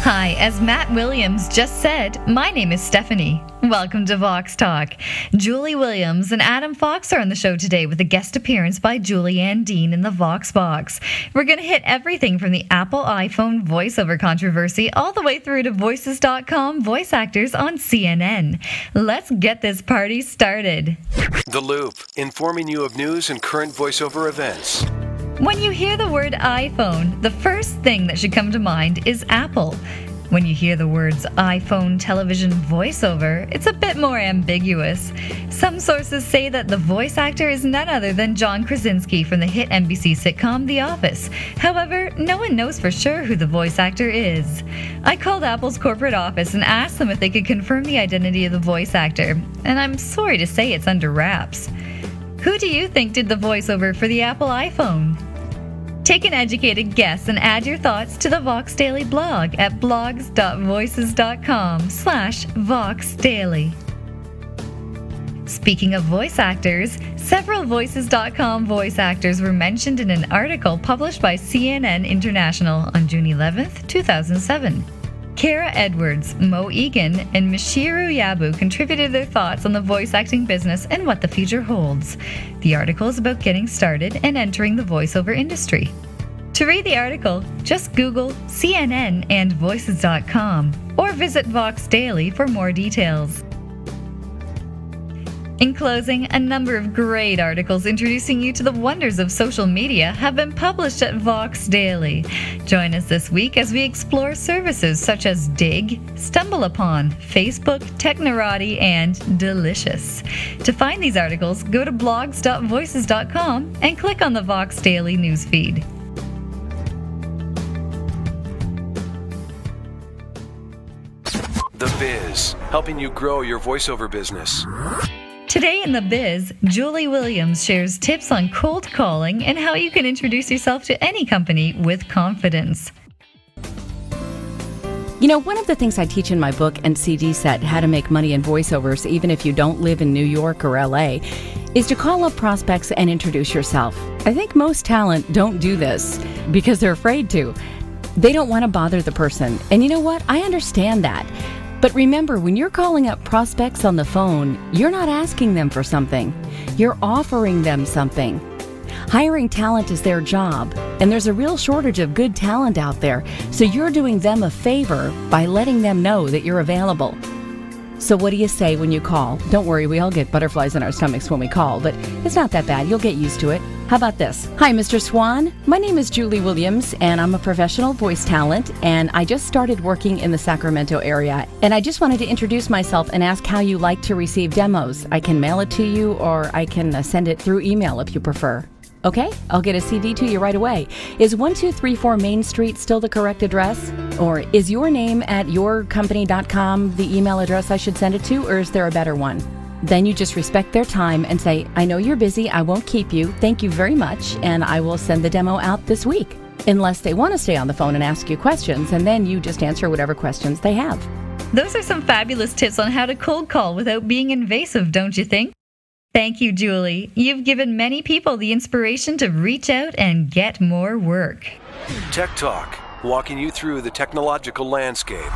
Hi, as Matt Williams just said, my name is Stephanie. Welcome to Vox Talk. Julie Williams and Adam Fox are on the show today with a guest appearance by Julianne Dean in the Vox Box. We're going to hit everything from the Apple iPhone voiceover controversy all the way through to Voices.com voice actors on CNN. Let's get this party started. The Loop, informing you of news and current voiceover events. When you hear the word iPhone, the first thing that should come to mind is Apple. When you hear the words iPhone television voiceover, it's a bit more ambiguous. Some sources say that the voice actor is none other than John Krasinski from the hit NBC sitcom The Office. However, no one knows for sure who the voice actor is. I called Apple's corporate office and asked them if they could confirm the identity of the voice actor, and I'm sorry to say it's under wraps. Who do you think did the voiceover for the Apple iPhone? Take an educated guess and add your thoughts to the Vox Daily blog at blogs.voices.com slash Vox Daily. Speaking of voice actors, several Voices.com voice actors were mentioned in an article published by CNN International on June 11, 2007. Kara Edwards, Mo Egan, and Mishiru Yabu contributed their thoughts on the voice acting business and what the future holds. The article is about getting started and entering the voiceover industry. To read the article, just Google CNN and Voices.com or visit Vox Daily for more details. In closing, a number of great articles introducing you to the wonders of social media have been published at Vox Daily. Join us this week as we explore services such as Digg, StumbleUpon, Facebook, Technorati, and Delicious. To find these articles, go to blogs.voices.com and click on the Vox Daily newsfeed. The Biz, helping you grow your voiceover business. Today in the biz, Julie Williams shares tips on cold calling and how you can introduce yourself to any company with confidence. You know, one of the things I teach in my book and CD set, How to Make Money in Voiceovers, even if you don't live in New York or LA, is to call up prospects and introduce yourself. I think most talent don't do this because they're afraid to. They don't want to bother the person. And you know what? I understand that. But remember, when you're calling up prospects on the phone, you're not asking them for something, you're offering them something. Hiring talent is their job, and there's a real shortage of good talent out there, so you're doing them a favor by letting them know that you're available. So, what do you say when you call? Don't worry, we all get butterflies in our stomachs when we call, but it's not that bad. You'll get used to it. How about this? Hi, Mr. Swan. My name is Julie Williams, and I'm a professional voice talent, and I just started working in the Sacramento area. And I just wanted to introduce myself and ask how you like to receive demos. I can mail it to you, or I can uh, send it through email if you prefer. Okay, I'll get a CD to you right away. Is 1234 Main Street still the correct address? Or is your name at yourcompany.com the email address I should send it to, or is there a better one? Then you just respect their time and say, I know you're busy, I won't keep you, thank you very much, and I will send the demo out this week. Unless they want to stay on the phone and ask you questions, and then you just answer whatever questions they have. Those are some fabulous tips on how to cold call without being invasive, don't you think? Thank you, Julie. You've given many people the inspiration to reach out and get more work. Tech Talk, walking you through the technological landscape.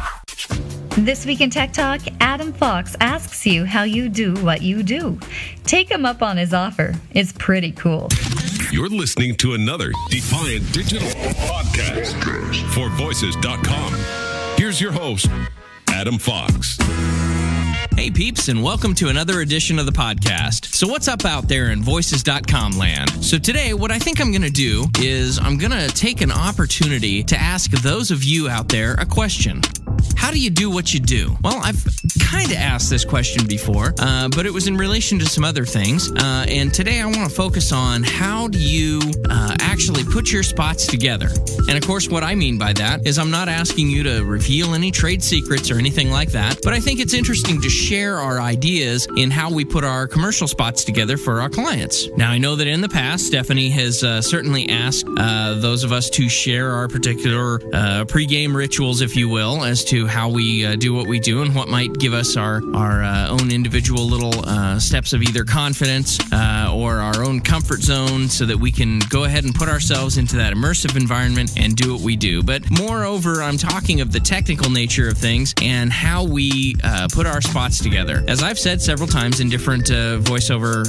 This week in Tech Talk, Adam Fox asks you how you do what you do. Take him up on his offer. It's pretty cool. You're listening to another Defiant Digital podcast for voices.com. Here's your host, Adam Fox. Hey peeps, and welcome to another edition of the podcast. So, what's up out there in voices.com land? So, today, what I think I'm going to do is I'm going to take an opportunity to ask those of you out there a question. How do you do what you do? Well, I've kind of asked this question before, uh, but it was in relation to some other things. Uh, and today I want to focus on how do you uh, actually put your spots together. And of course, what I mean by that is I'm not asking you to reveal any trade secrets or anything like that, but I think it's interesting to share our ideas in how we put our commercial spots together for our clients. Now, I know that in the past, Stephanie has uh, certainly asked uh, those of us to share our particular uh, pregame rituals, if you will, as to how we do what we do and what might give us our our uh, own individual little uh, steps of either confidence uh, or our own comfort zone, so that we can go ahead and put ourselves into that immersive environment and do what we do. But moreover, I'm talking of the technical nature of things and how we uh, put our spots together. As I've said several times in different uh, voiceover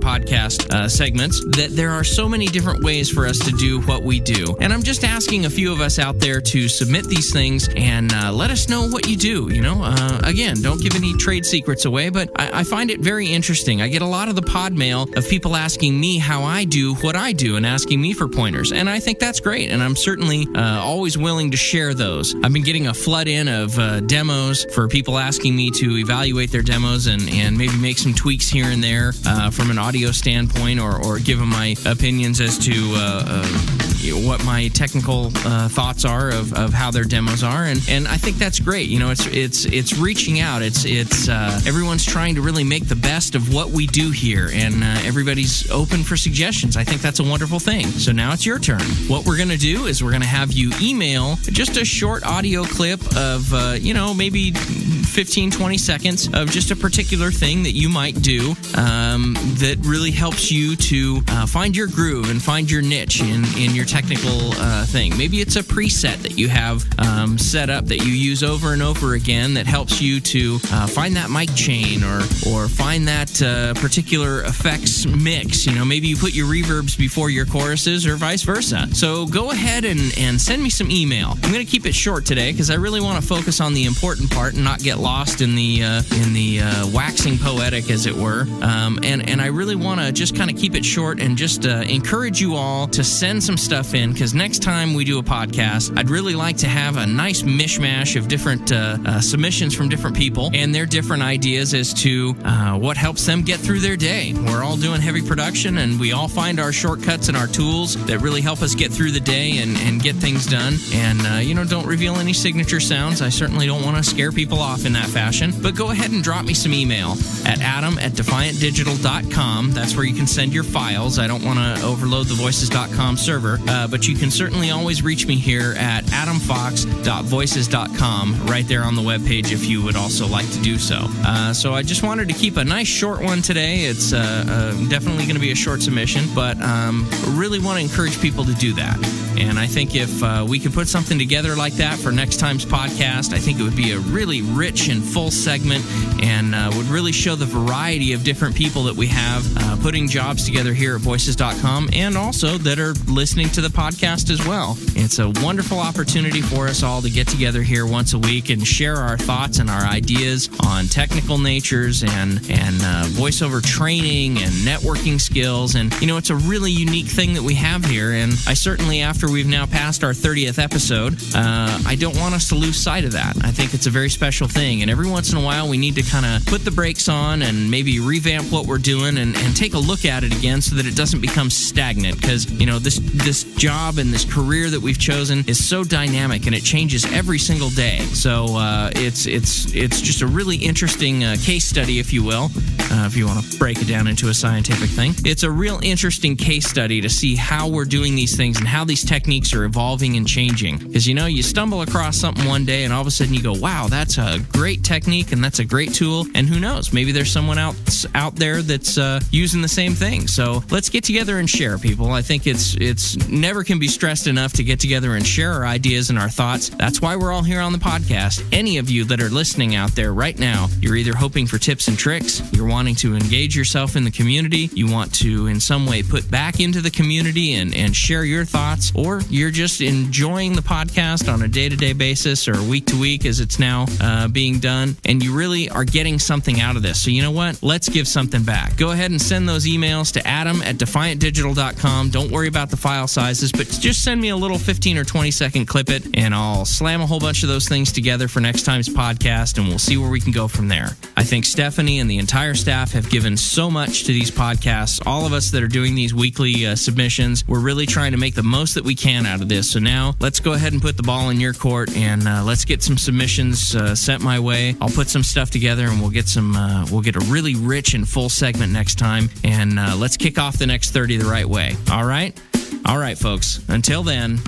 podcast segments, that there are so many different ways for us to do what we do. And I'm just asking a few of us out there to submit these things and uh, let us know what you do. You know, uh, again, don't give any trade secrets away, but I, I find it very interesting. I get a lot of the pod mail of people asking me how I do what I do and asking me for pointers. And I think that's great. And I'm certainly uh, always willing to share those. I've been getting a flood in of uh, demos for people asking me to evaluate their demos and, and maybe make some tweaks here and there uh, from an audio standpoint or, or give them my opinions as to uh, uh, what my technical uh, thoughts are of, of how their demos are. And, and I think that's great. You know, it's it's it's reaching out. It's it's uh, everyone's trying to really make the best of what we do here, and uh, everybody's open for suggestions. I think that's a wonderful thing. So now it's your turn. What we're gonna do is we're gonna have you email just a short audio clip of uh, you know maybe 15 20 seconds of just a particular thing that you might do um, that really helps you to uh, find your groove and find your niche in in your technical uh, thing. Maybe it's a preset that you have um, set up that you use over and over again that helps you to uh, find that mic chain or or find that uh, particular effects mix. You know, maybe you put your reverbs before your choruses or vice versa. So go ahead and, and send me some email. I'm going to keep it short today because I really want to focus on the important part and not get lost in the uh, in the uh, waxing poetic, as it were. Um, and and I really want to just kind of keep it short and just uh, encourage you all to send some stuff in because next time we do a podcast, I'd really like to have a nice mishmash of different uh, uh, submissions from different people and their different ideas as to uh, what helps them get through their day. We're all doing heavy production and we all find our shortcuts and our tools that really help us get through the day and, and get things done. And, uh, you know, don't reveal any signature sounds. I certainly don't want to scare people off in that fashion. But go ahead and drop me some email at adam at defiantdigital.com. That's where you can send your files. I don't want to overload the voices.com server, uh, but you can certainly always reach me here at adamfox.voices.com right there on the webpage if you would also like to do so. Uh, so I just wanted to keep a nice short one today. It's uh, uh, definitely going to be a short submission, but um, really want to encourage people to do that. And I think if uh, we could put something together like that for next time's podcast, I think it would be a really rich and full segment and uh, would really show the variety of different people that we have uh, putting jobs together here at voices.com and also that are listening to the podcast as well. It's a wonderful opportunity for us all to get together here once a week and share our thoughts and our ideas on technical natures and, and uh, voiceover training and networking skills. And, you know, it's a really unique thing that we have here. And I certainly, after we've now passed our 30th episode, uh, I don't want us to lose sight of that. I think it's a very special thing. And every once in a while, we need to kind of put the brakes on and maybe revamp what we're doing and, and take a look at it again so that it doesn't become stagnant. Because, you know, this, this job and this career that we've chosen is so dynamic and it changes every single day. So uh, it's, it's, it's just a really interesting uh, case study, if you will, uh, if you want to break it down into a scientific thing. It's a real interesting case study to see how we're doing these things and how these techniques are evolving and changing. Because, you know, you stumble across something one day and all of a sudden you go, wow, that's a great technique and that's a great tool. And who knows, maybe there's someone else out there that's uh, using the same thing. So let's get together and share, people. I think it's it's never can be stressed enough to get together and share our ideas and our thoughts. That's why we're all here on the podcast. Any of you that are listening out there right now, you're either hoping for tips and tricks, you're wanting to engage yourself in the community, you want to in some way put back into the community and, and share your thoughts, or or you're just enjoying the podcast on a day to day basis or week to week as it's now uh, being done, and you really are getting something out of this. So, you know what? Let's give something back. Go ahead and send those emails to adam at defiantdigital.com. Don't worry about the file sizes, but just send me a little 15 or 20 second clip it, and I'll slam a whole bunch of those things together for next time's podcast, and we'll see where we can go from there. I think Stephanie and the entire staff have given so much to these podcasts. All of us that are doing these weekly uh, submissions, we're really trying to make the most that we can out of this. So now let's go ahead and put the ball in your court and uh, let's get some submissions uh, sent my way. I'll put some stuff together and we'll get some, uh, we'll get a really rich and full segment next time. And uh, let's kick off the next 30 the right way. All right? All right, folks. Until then,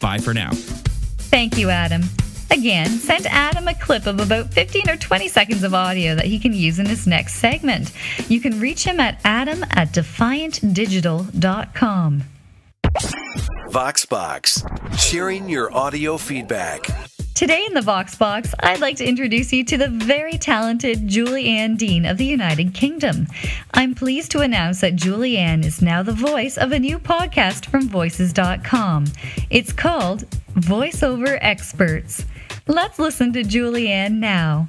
bye for now. Thank you, Adam. Again, send Adam a clip of about 15 or 20 seconds of audio that he can use in his next segment. You can reach him at adam at defiantdigital.com. VoxBox, sharing your audio feedback. Today in the VoxBox, I'd like to introduce you to the very talented Julianne Dean of the United Kingdom. I'm pleased to announce that Julianne is now the voice of a new podcast from Voices.com. It's called Voiceover Experts. Let's listen to Julianne now.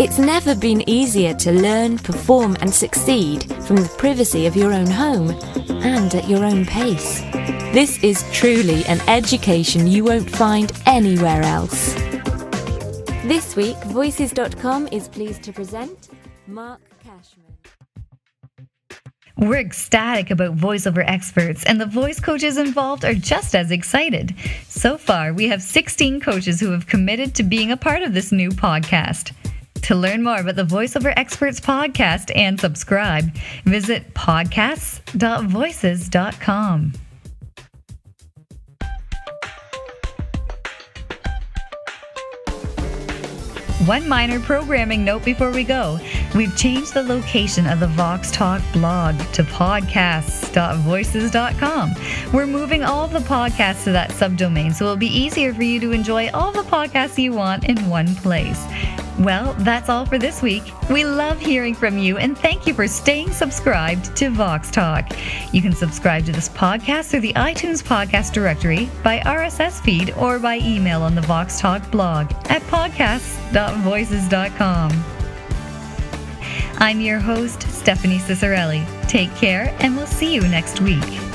It's never been easier to learn, perform, and succeed from the privacy of your own home and at your own pace. This is truly an education you won't find anywhere else. This week, Voices.com is pleased to present Marc Cashman. We're ecstatic about voiceover experts, and the voice coaches involved are just as excited. So far, we have 16 coaches who have committed to being a part of this new podcast. To learn more about the VoiceOver Experts podcast and subscribe, visit podcasts.voices.com. One minor programming note before we go. We've changed the location of the Vox Talk blog to podcasts.voices.com. We're moving all the podcasts to that subdomain so it'll be easier for you to enjoy all the podcasts you want in one place. Well, that's all for this week. We love hearing from you and thank you for staying subscribed to Vox Talk. You can subscribe to this podcast through the iTunes podcast directory, by RSS feed, or by email on the Vox Talk blog at podcasts.voices.com. I'm your host, Stephanie Ciccarelli. Take care, and we'll see you next week.